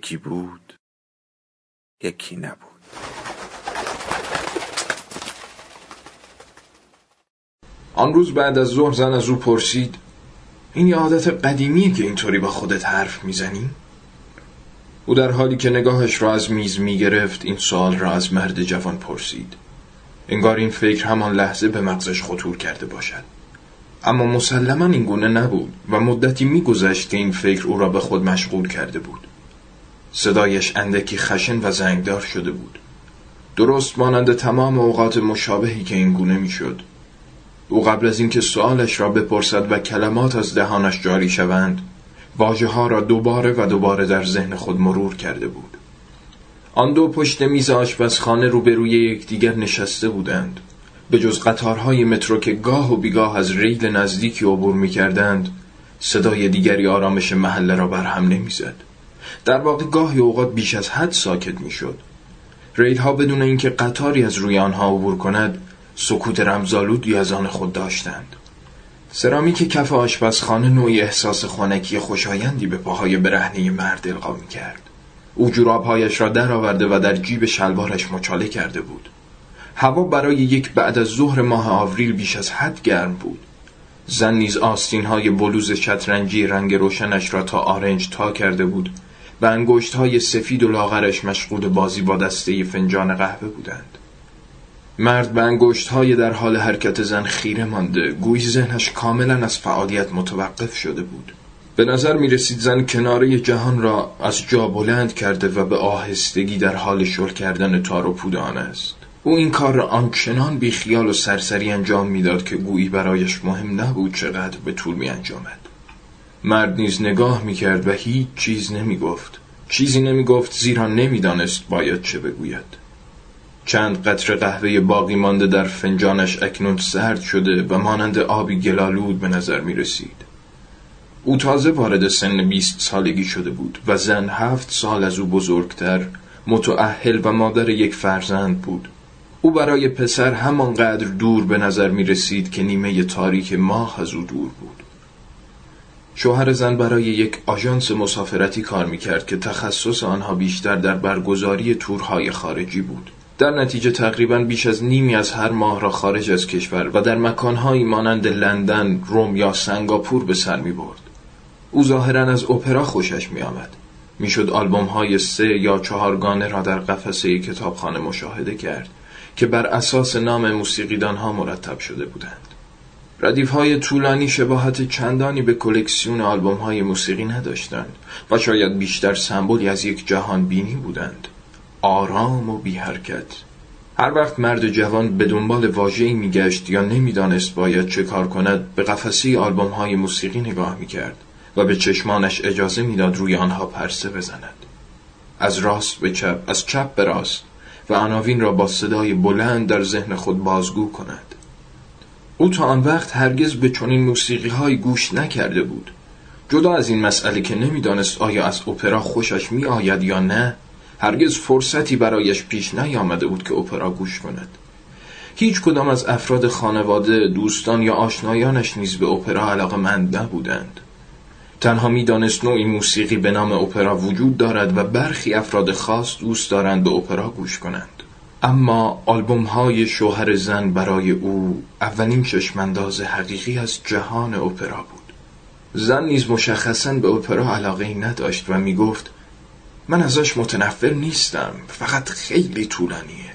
یکی بود یکی نبود. آن روز بعد از ظهر زن از او پرسید این یه عادت قدیمیه که اینطوری با خودت حرف می‌زنی؟ او در حالی که نگاهش را از میز می‌گرفت این سوال را از مرد جوان پرسید. انگار این فکر همان لحظه به مغزش خطور کرده باشد. اما مسلما این گونه نبود و مدتی میگذشت که این فکر او را به خود مشغول کرده بود. صدایش اندکی خشن و زنگدار شده بود. درست مانند تمام اوقات مشابهی که این گونه می‌شد. او قبل از اینکه سوالش را بپرسد و کلمات از دهانش جاری شوند واجه ها را دوباره و دوباره در ذهن خود مرور کرده بود. آن دو پشت میز آشپزخانه روبروی یکدیگر نشسته بودند. به جز قطارهای مترو که گاه و بیگاه از ریل نزدیکی عبور می کردند صدای دیگری آرامش محله را برهم نمی‌زد. در واقع گاهی اوقات بیش از حد ساکت می‌شد. ریل ها بدون اینکه قطاری از روی آنها عبور کند سکوت رمزالودی از آن خود داشتند. سرامیک کف آشپزخانه نوعی احساس خانکی خوشایندی به پاهای برهنه مرد القا می کرد او جورابهایش را درآورده و در جیب شلوارش مچاله کرده بود. هوا برای یک بعد از ظهر ماه آوریل بیش از حد گرم بود. زن نیز آستین های بلوز شطرنجی رنگ روشنش را تا آرنج تا کرده بود و انگشت های سفید و لاغرش مشغول بازی با دسته فنجان قهوه بودند. مرد به انگشت های در حال حرکت زن خیره مانده گویی ذهنش کاملا از فعالیت متوقف شده بود. به نظر می رسید زن کناره جهان را از جا بلند کرده و به آهستگی در حال شل کردن تار و پودان است. او این کار را آنچنان بی خیال و سرسری انجام می‌داد که گویی برایش مهم نبود چقدر به طول می انجامد مرد نیز نگاه می کرد و هیچ چیز نمی گفت چیزی نمی گفت زیرا نمی‌دانست باید چه بگوید. چند قطره قهوه باقی مانده در فنجانش اکنون سرد شده و مانند آبی گلالود به نظر می رسید. او تازه وارد سن بیست سالگی شده بود و زن هفت سال از او بزرگتر متعهل و مادر یک فرزند بود. او برای پسر همانقدر دور به نظر می رسید که نیمه تاریک ماه از او دور بود. شوهر زن برای یک آژانس مسافرتی کار می کرد که تخصص آنها بیشتر در برگزاری تورهای خارجی بود در نتیجه تقریبا بیش از نیمی از هر ماه را خارج از کشور و در مکانهایی مانند لندن، روم یا سنگاپور به سر می برد. او ظاهرا از اپرا خوشش می آمد. می‌شد آلبوم های سه یا چهارگانه را در قفسه کتابخانه مشاهده کرد که بر اساس نام موسیقیدان ها مرتب شده بودند. ردیف های طولانی شباهت چندانی به کلکسیون آلبوم های موسیقی نداشتند و شاید بیشتر سمبولی از یک جهان بینی بودند. آرام و بی حرکت هر وقت مرد جوان به دنبال واژه‌ای میگشت یا نمی‌دانست باید چه کار کند به قفسی آلبوم های موسیقی نگاه می‌کرد و به چشمانش اجازه می‌داد روی آنها پرسه بزند. از راست به چپ از چپ به راست و عناوین را با صدای بلند در ذهن خود بازگو کند. او تا آن وقت هرگز به چنین موسیقی های گوش نکرده بود. جدا از این مسئله که نمی‌دانست آیا از اپرا خوشش می آید یا نه هرگز فرصتی برایش پیش نیامده بود که اپرا گوش کند. هیچ کدام از افراد خانواده، دوستان یا آشنایانش نیز به اپرا علاقه مند نبودند. تنها می‌دانست نوعی موسیقی به نام اپرا وجود دارد و برخی افراد خاص دوست دارند به اپرا گوش کنند. اما آلبوم های شوهر زن برای او اولین چشمانداز حقیقی از جهان اپرا بود. زن نیز مشخصا به اپرا علاقه نداشت و می گفت من ازش متنفر نیستم فقط خیلی طولانیه.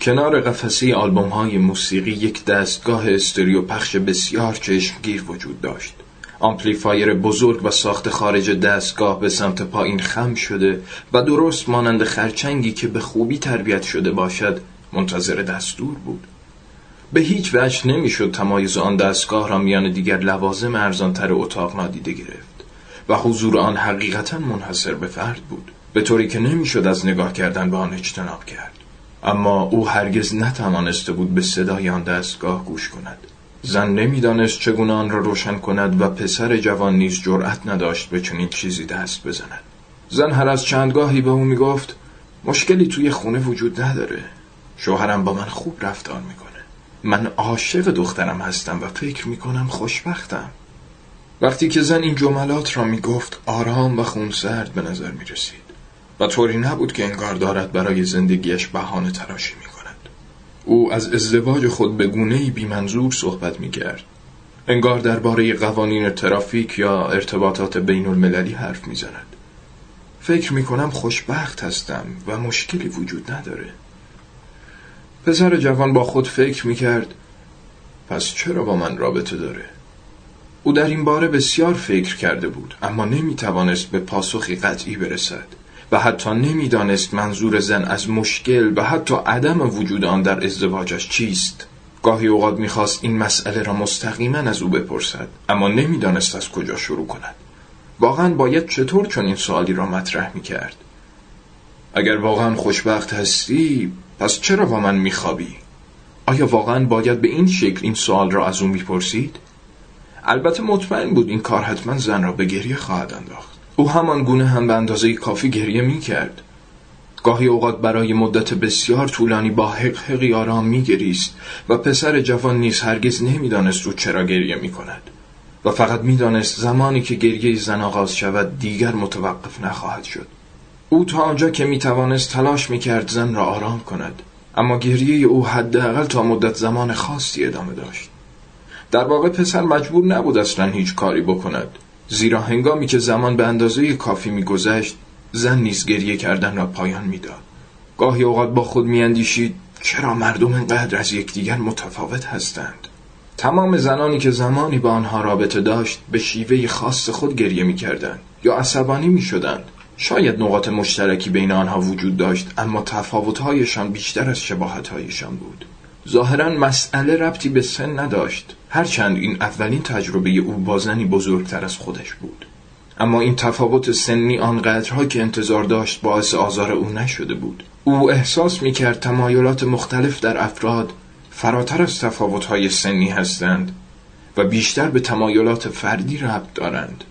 کنار قفسه آلبوم های موسیقی یک دستگاه استریو پخش بسیار چشمگیر وجود داشت. آمپلیفایر بزرگ و ساخت خارج دستگاه به سمت پایین خم شده و درست مانند خرچنگی که به خوبی تربیت شده باشد منتظر دستور بود. به هیچ وجه نمی‌شد تمایز آن دستگاه را میان دیگر لوازم ارزانتر اتاق نادیده گرفت و حضور آن حقیقتا منحصر به فرد بود به طوری که نمی‌شد از نگاه کردن به آن اجتناب کرد. اما او هرگز نتوانسته بود به صدای آن دستگاه گوش کند. زن نمی‌دانست چگونه آن را روشن کند و پسر جوان نیز جرأت نداشت به چنین چیزی دست بزند. زن هر از چندگاهی به او می‌گفت مشکلی توی خونه وجود نداره. شوهرم با من خوب رفتار می‌کنه. من عاشق دخترم هستم و فکر می‌کنم خوشبختم. وقتی که زن این جملات را می‌گفت آرام و خونسرد به نظر می‌رسید. و طوری نبود که انگار دارد برای زندگیش بهانه تراشی می. او از ازدواج خود به گونه بی منظور صحبت می کرد. انگار درباره قوانین ترافیک یا ارتباطات بین المللی حرف می زند. فکر می کنم خوشبخت هستم و مشکلی وجود نداره. پسر جوان با خود فکر می کرد پس چرا با من رابطه داره؟ او در این باره بسیار فکر کرده بود اما نمی توانست به پاسخی قطعی برسد. و حتی نمی‌دانست منظور زن از مشکل و حتی عدم وجود آن در ازدواجش چیست. گاهی اوقات می‌خواست این مسئله را مستقیما از او بپرسد اما نمی‌دانست از کجا شروع کند. واقعا باید چطور چون این سوالی را مطرح می‌کرد؟ اگر واقعا خوشبخت هستی پس چرا با من میخوابی؟ آیا واقعا باید به این شکل این سوال را از او می‌پرسید؟ البته مطمئن بود این کار حتما زن را به گریه خواهد انداخت. او همان گونه هم به اندازه کافی گریه می کرد. گاهی اوقات برای مدت بسیار طولانی با حقحقی آرام می گریست و پسر جوان نیز هرگز نمی‌دانست رو چرا گریه می کند. و فقط می‌دانست زمانی که گریه زن آغاز شود دیگر متوقف نخواهد شد. او تا آنجا که می توانست تلاش می کرد زن را آرام کند. اما گریه او حداقل تا مدت زمان خاصی ادامه داشت. در واقع پسر مجبور نبود اصلا هیچ کاری بکند. زیرا هنگامی که زمان به اندازه کافی میگذشت زن نیز گریه کردن را پایان می‌داد. گاهی اوقات با خود میاندیشید چرا مردم انقدر از یکدیگر متفاوت هستند؟ تمام زنانی که زمانی با آنها رابطه داشت به شیوه خاص خود گریه می‌کردند یا عصبانی می‌شدند. شاید نقاط مشترکی بین آنها وجود داشت اما تفاوتهایشان بیشتر از شباهتهایشان بود. ظاهرا مسئله ربطی به سن نداشت. هرچند این اولین تجربه او با زنی بزرگتر از خودش بود. اما این تفاوت سنی آنقدرها که انتظار داشت باعث آزار او نشده بود. او احساس می کرد تمایلات مختلف در افراد فراتر از تفاوتهای سنی هستند و بیشتر به تمایلات فردی ربط دارند.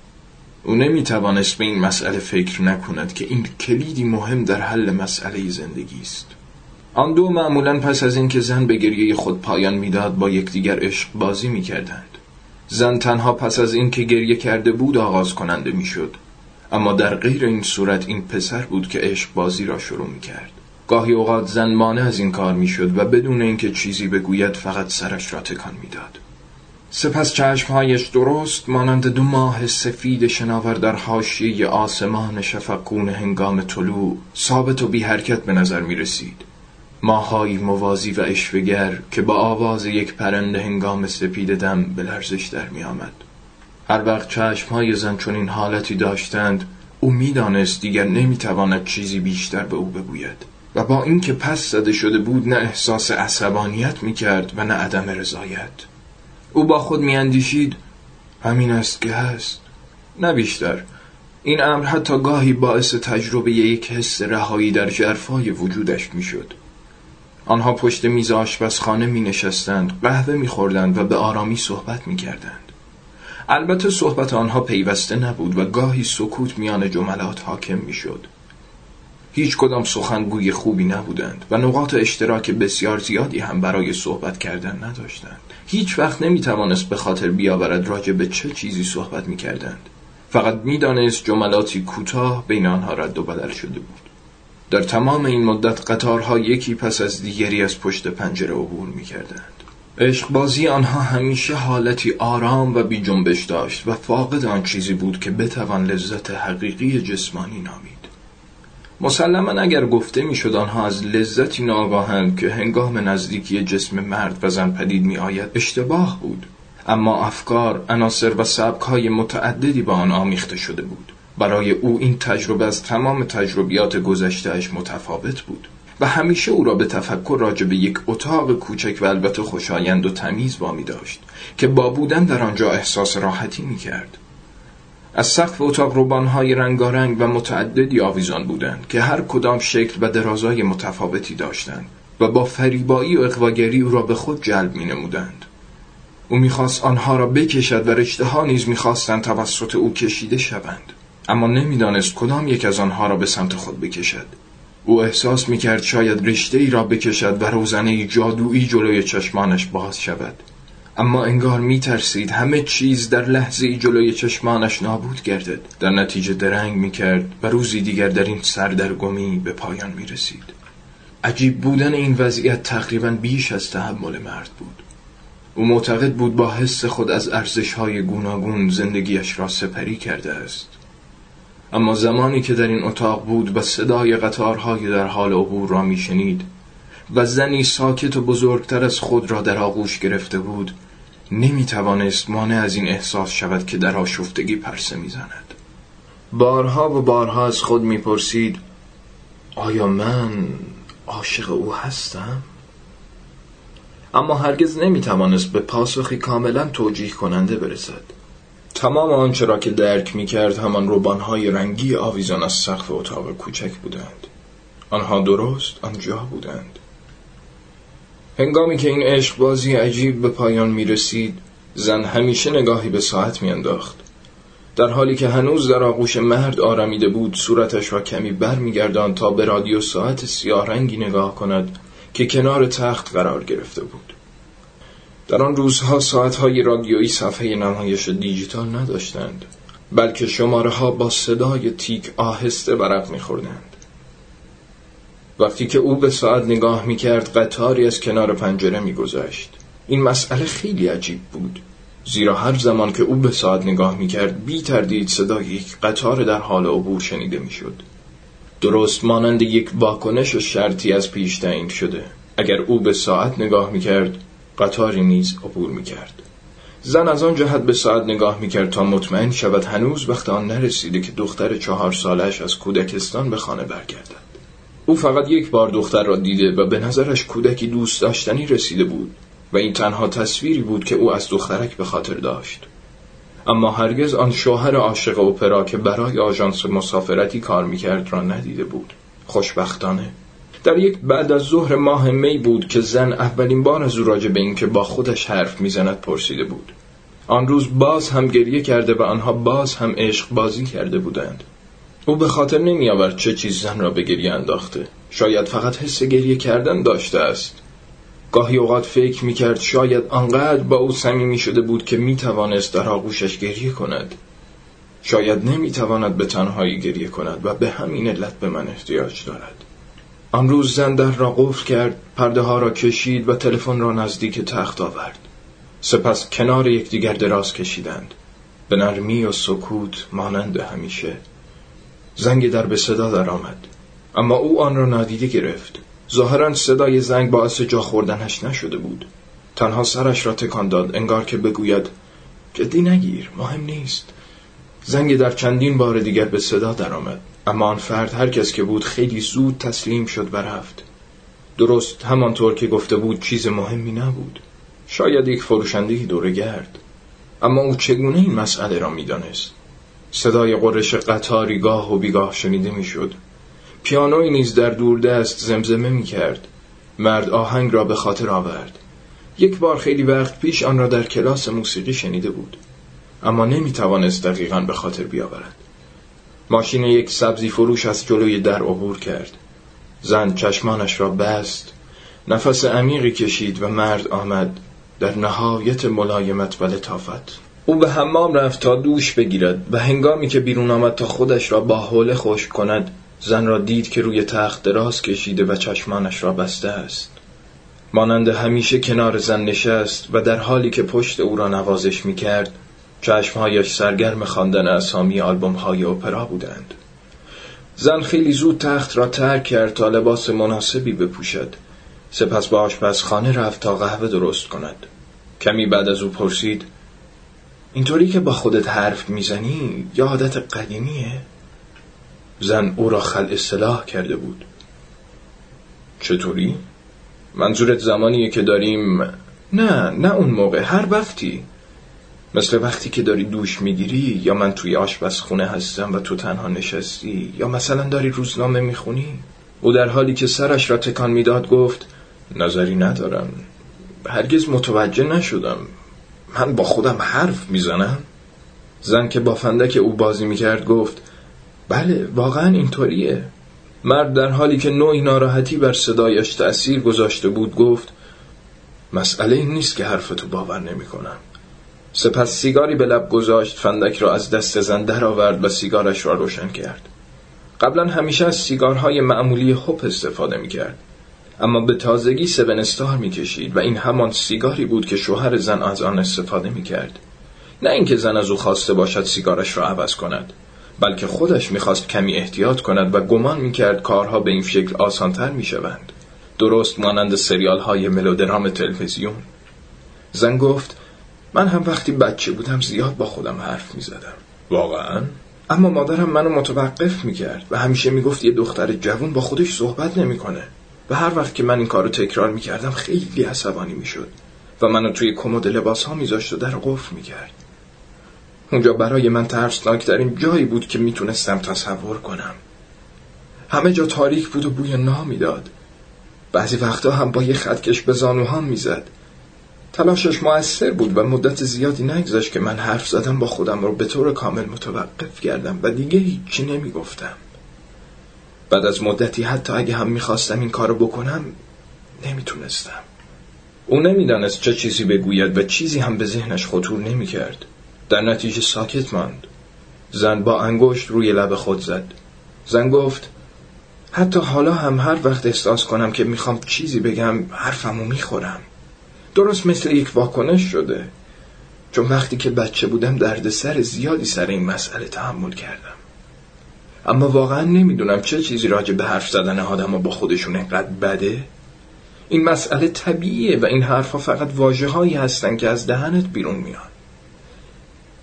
او نمی توانست به این مسئله فکر نکند که این کلیدی مهم در حل مسئله زندگی است. آن دو معمولا پس از اینکه زن به گریه خود پایان می‌داد با یکدیگر عشق بازی می‌کردند. زن تنها پس از اینکه گریه کرده بود آغاز کننده می‌شد. اما در غیر این صورت این پسر بود که عشق بازی را شروع می‌کرد. گاهی اوقات زن مانع از این کار می‌شد و بدون اینکه چیزی بگوید فقط سرش را تکان می‌داد. سپس چشمهایش درست مانند دو ماه سفید شناور در حاشیه آسمان شفقون هنگام طلوع ثابت و بی حرکت به نظر می رسید ماهایی موازی و اشوگر که با آواز یک پرنده هنگام سپید دم به لرزش در می آمد. هر وقت چشمهای زن چون این حالتی داشتند او می‌دانست دیگر نمی‌تواند چیزی بیشتر به او بگوید. و با اینکه پس زده شده بود نه احساس عصبانیت می‌کرد و نه عدم رضایت. او با خود میاندیشید همین است که هست. نه بیشتر. این امر حتی گاهی باعث تجربه یک حس رهایی در جرفای وجودش می‌شد. آنها پشت میز آشپزخانه می نشستند قهوه می خوردند و به آرامی صحبت می کردند. البته صحبت آنها پیوسته نبود و گاهی سکوت میان جملات حاکم می شد. هیچ کدام سخنگوی خوبی نبودند و نقاط اشتراک بسیار زیادی هم برای صحبت کردن نداشتند. هیچ وقت نمی توانست به خاطر بیاورد راجع به چه چیزی صحبت می کردند. فقط می‌دانست جملاتی کوتاه بین آنها رد و بدل شده بود. در تمام این مدت قطارها یکی پس از دیگری از پشت پنجره عبور می کردند. عشق بازی آنها همیشه حالتی آرام و بی جنبش داشت و فاقد آن چیزی بود که بتوان لذت حقیقی جسمانی نامید. مسلما اگر گفته می‌شد آنها از لذتی ناگاهند که هنگام نزدیکی جسم مرد و زن پدید می آید اشتباه بود اما افکار، عناصر و سبک های متعددی با آن آمیخته شده بود برای او این تجربه از تمام تجربیات گذشتهش متفاوت بود و همیشه او را به تفکر راجع به یک اتاق کوچک و البته خوشایند و تمیز وامی داشت که با بودن در آنجا احساس راحتی می کرد. از سقف اتاق روبانهای رنگارنگ و متعددی آویزان بودند که هر کدام شکل و درازای متفاوتی داشتند و با فریبایی و اقواگری او را به خود جلب می نمودند. او می‌خواست آنها را بکشد و رشته ها نیز می‌خواستند توسط او کشیده شوند اما نمی‌دانست کدام یک از آنها را به سمت خود بکشد. او احساس می‌کرد شاید رشته ای را بکشد و روزنه جادویی جلوی چشمانش باز شود. اما انگار میترسید همه چیز در لحظه جلوی چشمانش نابود گردد. در نتیجه درنگ می‌کرد و روزی دیگر در این سردرگمی به پایان می‌رسید. عجیب بودن این وضعیت تقریبا بیش از تحمل مرد بود. او معتقد بود با حس خود از ارزش های گوناگون زندگیش را سپری کرده است. اما زمانی که در این اتاق بود و صدای قطارهای در حال عبور را میشنید و زنی ساکت و بزرگتر از خود را در آغوش گرفته بود نمی توانست مانع از این احساس شود که در آشفتگی پرسه می‌زند بارها و بارها از خود می‌پرسید آیا من عاشق او هستم؟ اما هرگز نمی توانست به پاسخی کاملا توجیه کننده برسد تمام آنچه را که درک می کرد همان روبانهای رنگی آویزان از سقف اتاق کوچک بودند. آنها درست آنجا بودند. هنگامی که این عشق بازی عجیب به پایان می رسید زن همیشه نگاهی به ساعت می انداخت. در حالی که هنوز در آغوش مرد آرمیده بود صورتش را کمی بر می گردان تا به رادیو ساعت سیاه رنگی نگاه کند که کنار تخت قرار گرفته بود. در آن روزها ساعتهای رادیویی صفحه نمایش دیجیتال نداشتند بلکه شماره ها با صدای تیک آهسته برق میخوردند. وقتی که او به ساعت نگاه می‌کرد قطاری از کنار پنجره میگذشت. این مسئله خیلی عجیب بود زیرا هر زمان که او به ساعت نگاه می‌کرد بی تردید صدای یک قطار در حال عبور شنیده می‌شد. درست مانند یک واکنش شرطی از پیش تعیین شده. اگر او به ساعت نگاه می‌کرد قطاری نیز عبور می‌کرد. زن از آن جهت به ساعت نگاه می‌کرد تا مطمئن شود هنوز وقت آن نرسیده که دختر چهار سالش از کودکستان به خانه برگردد. او فقط یک بار دختر را دیده و به نظرش کودکی دوست داشتنی رسیده بود و این تنها تصویری بود که او از دخترک به خاطر داشت. اما هرگز آن شوهر عاشق اپرا که برای آژانس مسافرتی کار می‌کرد را ندیده بود. خوشبختانه در یک بعد از ظهر ماه می بود که زن اولین بار از او راجع به اینکه با خودش حرف می‌زند پرسیده بود. آن روز باز هم گریه کرده و آنها باز هم عشق بازی کرده بودند. او به خاطر نمی آورد چه چیز زن را به گریه انداخته. شاید فقط حس گریه کردن داشته است. گاهی اوقات فکر می کرد شاید آنقدر با او صمیمی شده بود که می توانست در آغوشش گریه کند. شاید نمی تواند به تنهایی گریه کند و به همین علت به من احتیاج دارد. آن روز زن در را قفل کرد پرده ها را کشید و تلفن را نزدیک تخت آورد. سپس کنار یکدیگر دراز کشیدند. به نرمی و سکوت مانند همیشه. زنگ در به صدا درآمد اما او آن را نادیده گرفت. ظاهرا صدای زنگ باعث جا خوردنش نشده بود. تنها سرش را تکان داد انگار که بگوید جدی نگیر مهم نیست. زنگ در چندین بار دیگر به صدا درآمد اما آن فرد هر کس که بود خیلی زود تسلیم شد و رفت. درست همانطور که گفته بود چیز مهمی نبود. شاید یک فروشنده دوره گرد. اما او چگونه این مسئله را می‌دانست؟ صدای قرش قطاری گاه و بیگاه شنیده می‌شد. پیانوی نیز در دوردست زمزمه می کرد مرد آهنگ را به خاطر آورد. یک بار خیلی وقت پیش آن را در کلاس موسیقی شنیده بود. اما نمی توانست دقیقا به خاطر بیاورد. ماشین یک سبزی فروش از جلوی در عبور کرد. زن چشمانش را بست نفس عمیقی کشید و مرد آمد در نهایت ملایمت و لطافت. او به حمام رفت تا دوش بگیرد و هنگامی که بیرون آمد تا خودش را با حوله خشک کند زن را دید که روی تخت دراز کشیده و چشمانش را بسته است. مانند همیشه کنار زن نشست و در حالی که پشت او را نوازش می کرد چشمهایش سرگرم خواندن اسامی آلبوم های اپرا بودند. زن خیلی زود تخت را ترک کرد تا لباس مناسبی بپوشد. سپس به آشپزخانه رفت تا قهوه درست کند. کمی بعد از او پرسید اینطوری که با خودت حرف می‌زنی یا عادت قدیمیه؟ زن او را خل اصلاح کرده بود. چطوری؟ منظورت زمانیه که داریم؟ نه نه اون موقع هر وقتی مثل وقتی که داری دوش می‌گیری یا من توی آشپزخونه هستم و تو تنها نشستی یا مثلا داری روزنامه می‌خونی؟ او در حالی که سرش را تکان می‌داد گفت نظری ندارم. هرگز متوجه نشدم. من با خودم حرف می‌زنم. زن که با فندک او بازی می‌کرد گفت بله واقعا اینطوریه. مرد در حالی که نوعی ناراحتی بر صدایش تأثیر گذاشته بود گفت مسئله این نیست که حرفتو باور نمی‌کنم. سپس سیگاری به لب گذاشت فندک را از دست زن درآورد و سیگارش را روشن کرد. قبلا همیشه از سیگارهای معمولی خوب استفاده می‌کرد. اما به تازگی سبن استار می‌کشید و این همان سیگاری بود که شوهر زن از آن استفاده می‌کرد. نه اینکه زن از او خواسته باشد سیگارش را عوض کند بلکه خودش می‌خواست کمی احتیاط کند و گمان می‌کرد کارها به این شکل آسانتر می‌شوند. درست مانند سریال های ملودرام تلویزیون. زن گفت من هم وقتی بچه بودم زیاد با خودم حرف می‌زدم. واقعا؟ اما مادرم منو متوقف می‌کرد و همیشه می‌گفت یه دختر جوون با خودش صحبت نمی‌کنه. و هر وقت که من این کارو تکرار می‌کردم خیلی عصبانی می‌شد و منو توی کمد لباس ها میذاشت و در قفل می‌کرد. اونجا برای من ترسناکترین جایی بود که می‌تونستم تصور کنم. همه جا تاریک بود و بوی نا می‌داد بعضی وقتا هم با یه خطکش به زانوهام می‌زد. تلاشش موثر بود و مدت زیادی نگذاشت که من حرف زدم با خودم رو به طور کامل متوقف کردم و دیگه هیچی نمی‌گفتم. بعد از مدتی حتی اگه هم می‌خواستم این کارو بکنم نمی‌تونستم. او نمی‌دانست چه چیزی بگوید و چیزی هم به ذهنش خطور نمی‌کرد. در نتیجه ساکت ماند. زن با انگشت روی لب خود زد. زن گفت حتی حالا هم هر وقت احساس کنم که می‌خوام چیزی بگم حرفمو می‌خورم. درست مثل یک واکنش شده. چون وقتی که بچه بودم دردسر زیادی سر این مسئله تحمل کردم. اما واقعا نمی‌دونم چه چیزی راجع به حرف زدن آدم با خودشون انقدر بده. این مسئله طبیعیه و این حرفها فقط واجه هایی هستن که از دهنت بیرون میان.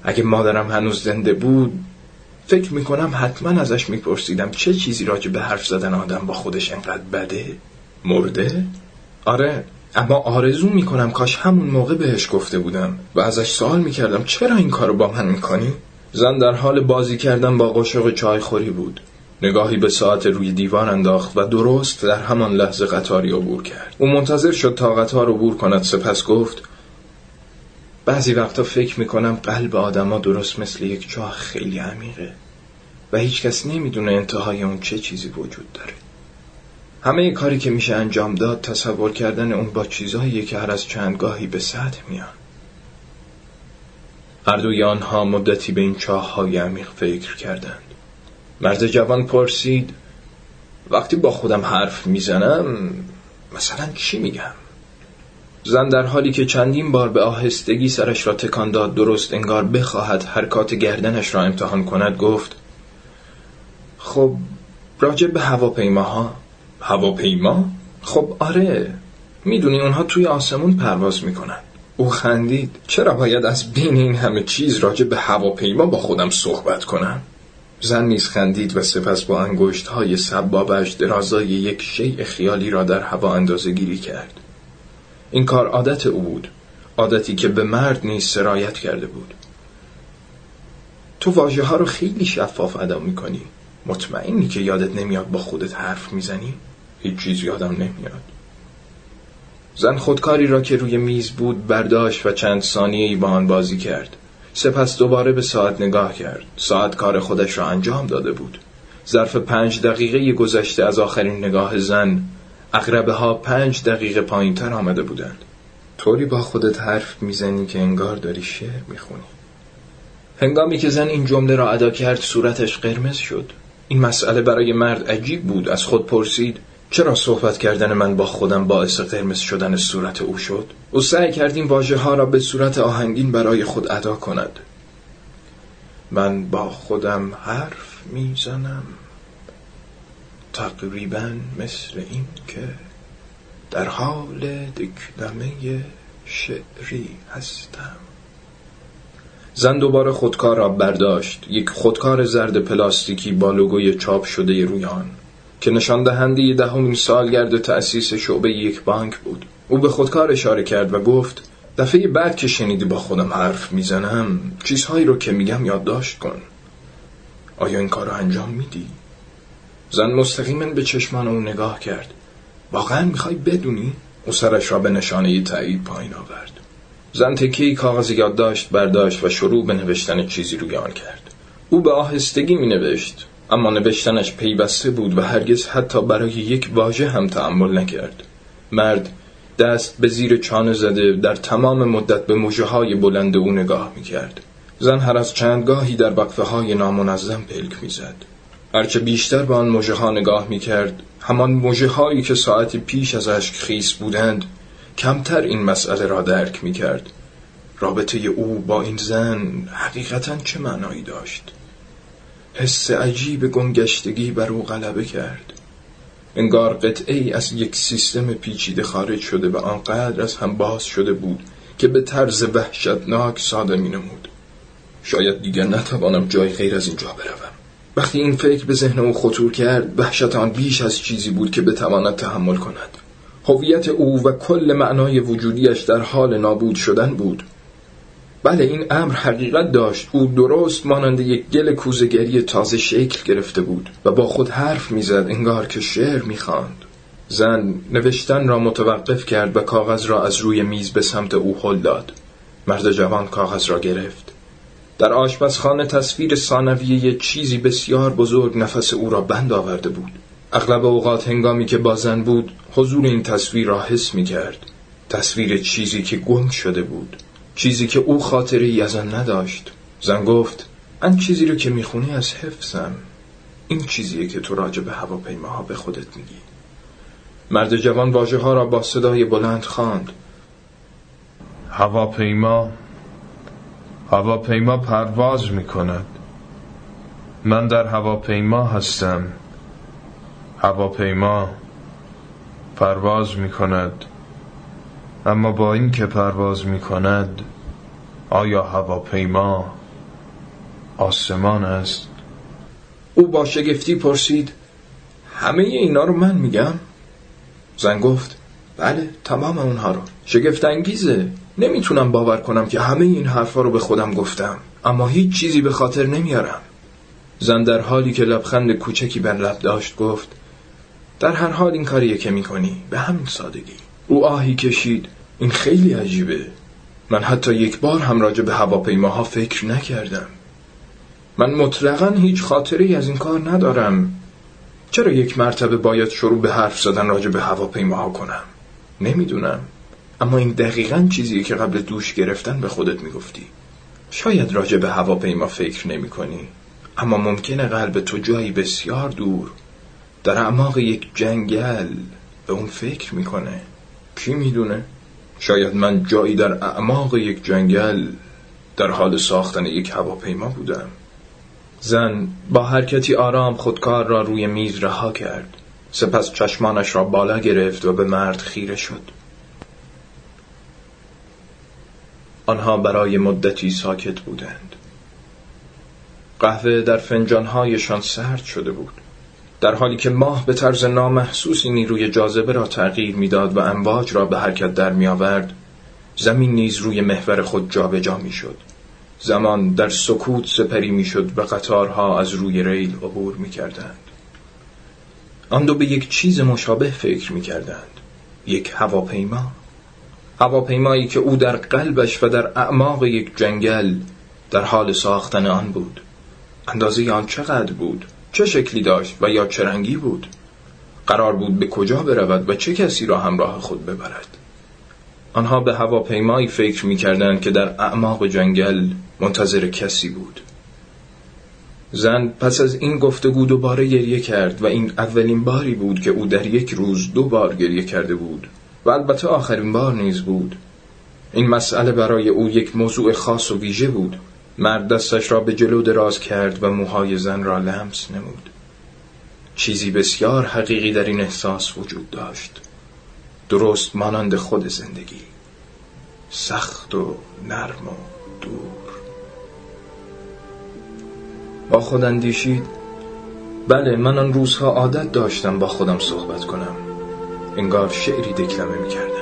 اگه مادرم هنوز زنده بود فکر می‌کنم حتما ازش میپرسیدم چه چیزی راجع به حرف زدن آدم با خودش انقدر بده. مرده؟ آره. اما آرزو می‌کنم کاش همون موقع بهش گفته بودم و ازش سوال می‌کردم چرا این کارو با من می‌کنی؟ زن در حال بازی کردن با قاشق چای خوری بود. نگاهی به ساعت روی دیوار انداخت و درست در همان لحظه قطاری عبور کرد. او منتظر شد تا قطار عبور کند سپس گفت بعضی وقتا فکر می‌کنم قلب آدما درست مثل یک چاه خیلی عمیقه و هیچکس نمی‌دونه انتهای اون چه چیزی وجود داره. همه کاری که میشه انجام داد تصور کردن اون با چیزهایی که هر از چندگاهی به سطح میان. هر دوی آنها مدتی به این چاه های عمیق فکر کردند. مرد جوان پرسید وقتی با خودم حرف می‌زنم مثلا چی میگم؟ زن در حالی که چندین بار به آهستگی سرش را تکان داد درست انگار بخواهد حرکات گردنش را امتحان کند گفت خب راجع به هواپیماها هواپیما؟ خب آره. می‌دونی اونها توی آسمون پرواز می‌کنن. او خندید. چرا باید از بین این همه چیز راجع به هواپیما با خودم صحبت کنم؟ زن نیز خندید و سپس با انگشت های سبابش درازای یک شیء خیالی را در هوا اندازه گیری کرد. این کار عادت او بود. عادتی که به مرد نیز سرایت کرده بود. تو واژه ها رو خیلی شفاف ادا می‌کنی. مطمئنی که یادت نمیاد با خودت حرف می‌زنی؟ هیچ چیز یادم نمیاد. زن خودکاری را که روی میز بود برداشت و چند ثانیه ای با آن بازی کرد. سپس دوباره به ساعت نگاه کرد. ساعت کار خودش را انجام داده بود. ظرف پنج دقیقه گذشته از آخرین نگاه زن اقربه ها پنج دقیقه پایین تر آمده بودند. طوری با خودت حرف می‌زنی که انگار داری شعر می‌خونی. هنگامی که زن این جمله را ادا کرد صورتش قرمز شد. این مسئله برای مرد عجیب بود. از خود پرسید چرا صحبت کردن من با خودم باعث قرمز شدن صورت او شد؟ او سعی کرد این واژه ها را به صورت آهنگین برای خود ادا کند. من با خودم حرف می‌زنم. تقریبا مثل این که در حال دکلمه شعری هستم. زن دوباره خودکار را برداشت. یک خودکار زرد پلاستیکی با لوگوی چاپ شده روی آن. که نشان دهنده دهمین سالگرد تأسیس شعبه یک بانک بود. او به خودکار اشاره کرد و گفت دفعه بعد که شنیدی با خودم حرف می‌زنم چیزهایی رو که میگم یادداشت کن. آیا این کار رو انجام میدی؟ زن مستقیما به چشمان او نگاه کرد. واقعا می‌خوای بدونی؟ او سرش را به نشانه تایید پایین آورد. زن تکی کاغذ یادداشت برداشت و شروع به نوشتن چیزی روی آن کرد. او به آهستگی می نوشت اما نوشتنش پیوسته بود و هرگز حتی برای یک واژه هم تحمل نکرد. مرد دست به زیر چانه زده در تمام مدت به موجه های بلند او نگاه می کرد زن هر از چندگاهی در وقفه های نامنظم پلک می زد هرچه بیشتر به آن موجه ها نگاه می کرد همان موجه هایی که ساعت پیش از اشک خیس بودند کمتر این مسئله را درک می کرد رابطه او با این زن حقیقتا چه معنایی داشت؟ حس عجیب گنگشتگی بر او غلبه کرد. انگار قطعه ای از یک سیستم پیچیده خارج شده و آنقدر از هم باز شده بود که به طرز وحشتناک ساده می نمود شاید دیگر نتوانم جای غیر از اینجا بروم. وقتی این فکر به ذهن او خطور کرد وحشت آن بیش از چیزی بود که بتواند تحمل کند. هویت او و کل معنای وجودیش در حال نابود شدن بود. بله این امر حقیقت داشت. او درست مانند یک گل کوزگری تازه شکل گرفته بود و با خود حرف می‌زد انگار که شعر می‌خواند. زن نوشتن را متوقف کرد و کاغذ را از روی میز به سمت او هل داد. مرد جوان کاغذ را گرفت. در آشپزخانه تصویر ثانویه چیزی بسیار بزرگ نفس او را بند آورده بود. اغلب اوقات هنگامی که با زن بود حضور این تصویر را حس می کرد تصویر چیزی که گم شده بود. چیزی که او از آن نداشت. زن گفت آن چیزی رو که می‌خونی از حفظم. این چیزیه که تو راجع به هواپیماها به خودت میگی. مرد جوان واژه ها را با صدای بلند خواند. هواپیما هواپیما پرواز می‌کند. من در هواپیما هستم. هواپیما پرواز می کند اما با اینکه پرواز می کند آیا هواپیما آسمان است؟ او با شگفتی پرسید همه اینا رو من میگم؟ زن گفت بله تمام اونها رو. شگفت انگیزه نمی‌تونم باور کنم که همه این حرفا رو به خودم گفتم. اما هیچ چیزی به خاطر نمیارم. زن در حالی که لبخند کوچکی بر لب داشت گفت در هر حال این کاریه که می‌کنی. به همین سادگی. او آهی کشید. این خیلی عجیبه. من حتی یک بار هم راجع به هواپیماها فکر نکردم. من مطلقا هیچ خاطری از این کار ندارم. چرا یک مرتبه باید شروع به حرف زدن راجع به هواپیماها کنم؟ نمی‌دونم. اما این دقیقا چیزیه که قبل دوش گرفتن به خودت می‌گفتی. شاید راجع به هواپیما فکر نمی کنی اما ممکنه قلب تو جایی بسیار دور در اعماق یک جنگل به اون فکر می‌کنه. کی می‌دونه؟ شاید من جایی در اعماق یک جنگل در حال ساختن یک هواپیما بودم. زن با حرکتی آرام خودکار را روی میز رها کرد. سپس چشمانش را بالا گرفت و به مرد خیره شد. آنها برای مدتی ساکت بودند. قهوه در فنجانهایشان سرد شده بود. در حالی که ماه به طرز نامحسوسی نیروی جاذبه را تغییر می‌داد و امواج را به حرکت در می آورد زمین نیز روی محور خود جابجا می شد زمان در سکوت سپری می شد و قطارها از روی ریل عبور می کردند آن دو به یک چیز مشابه فکر می کردند یک هواپیما. هواپیمایی که او در قلبش و در اعماق یک جنگل در حال ساختن آن بود. اندازه آن چقدر بود؟ چه شکلی داشت و یا چه رنگی بود؟ قرار بود به کجا برود و چه کسی را همراه خود ببرد؟ آنها به هواپیمایی فکر می کردند که در اعماق جنگل منتظر کسی بود. زن پس از این گفتگو دوباره گریه کرد و این اولین باری بود که او در یک روز دو بار گریه کرده بود و البته آخرین بار نیز بود. این مسئله برای او یک موضوع خاص و ویژه بود. مرد دستش را به جلو دراز کرد و موهای زن را لمس نمود. چیزی بسیار حقیقی در این احساس وجود داشت. درست مانند خود زندگی. سخت و نرم و دور. با خود اندیشید بله من آن روزها عادت داشتم با خودم صحبت کنم. انگار شعری دکلمه می کردم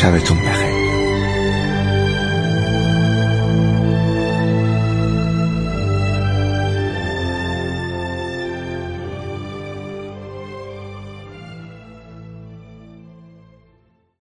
sabes tú.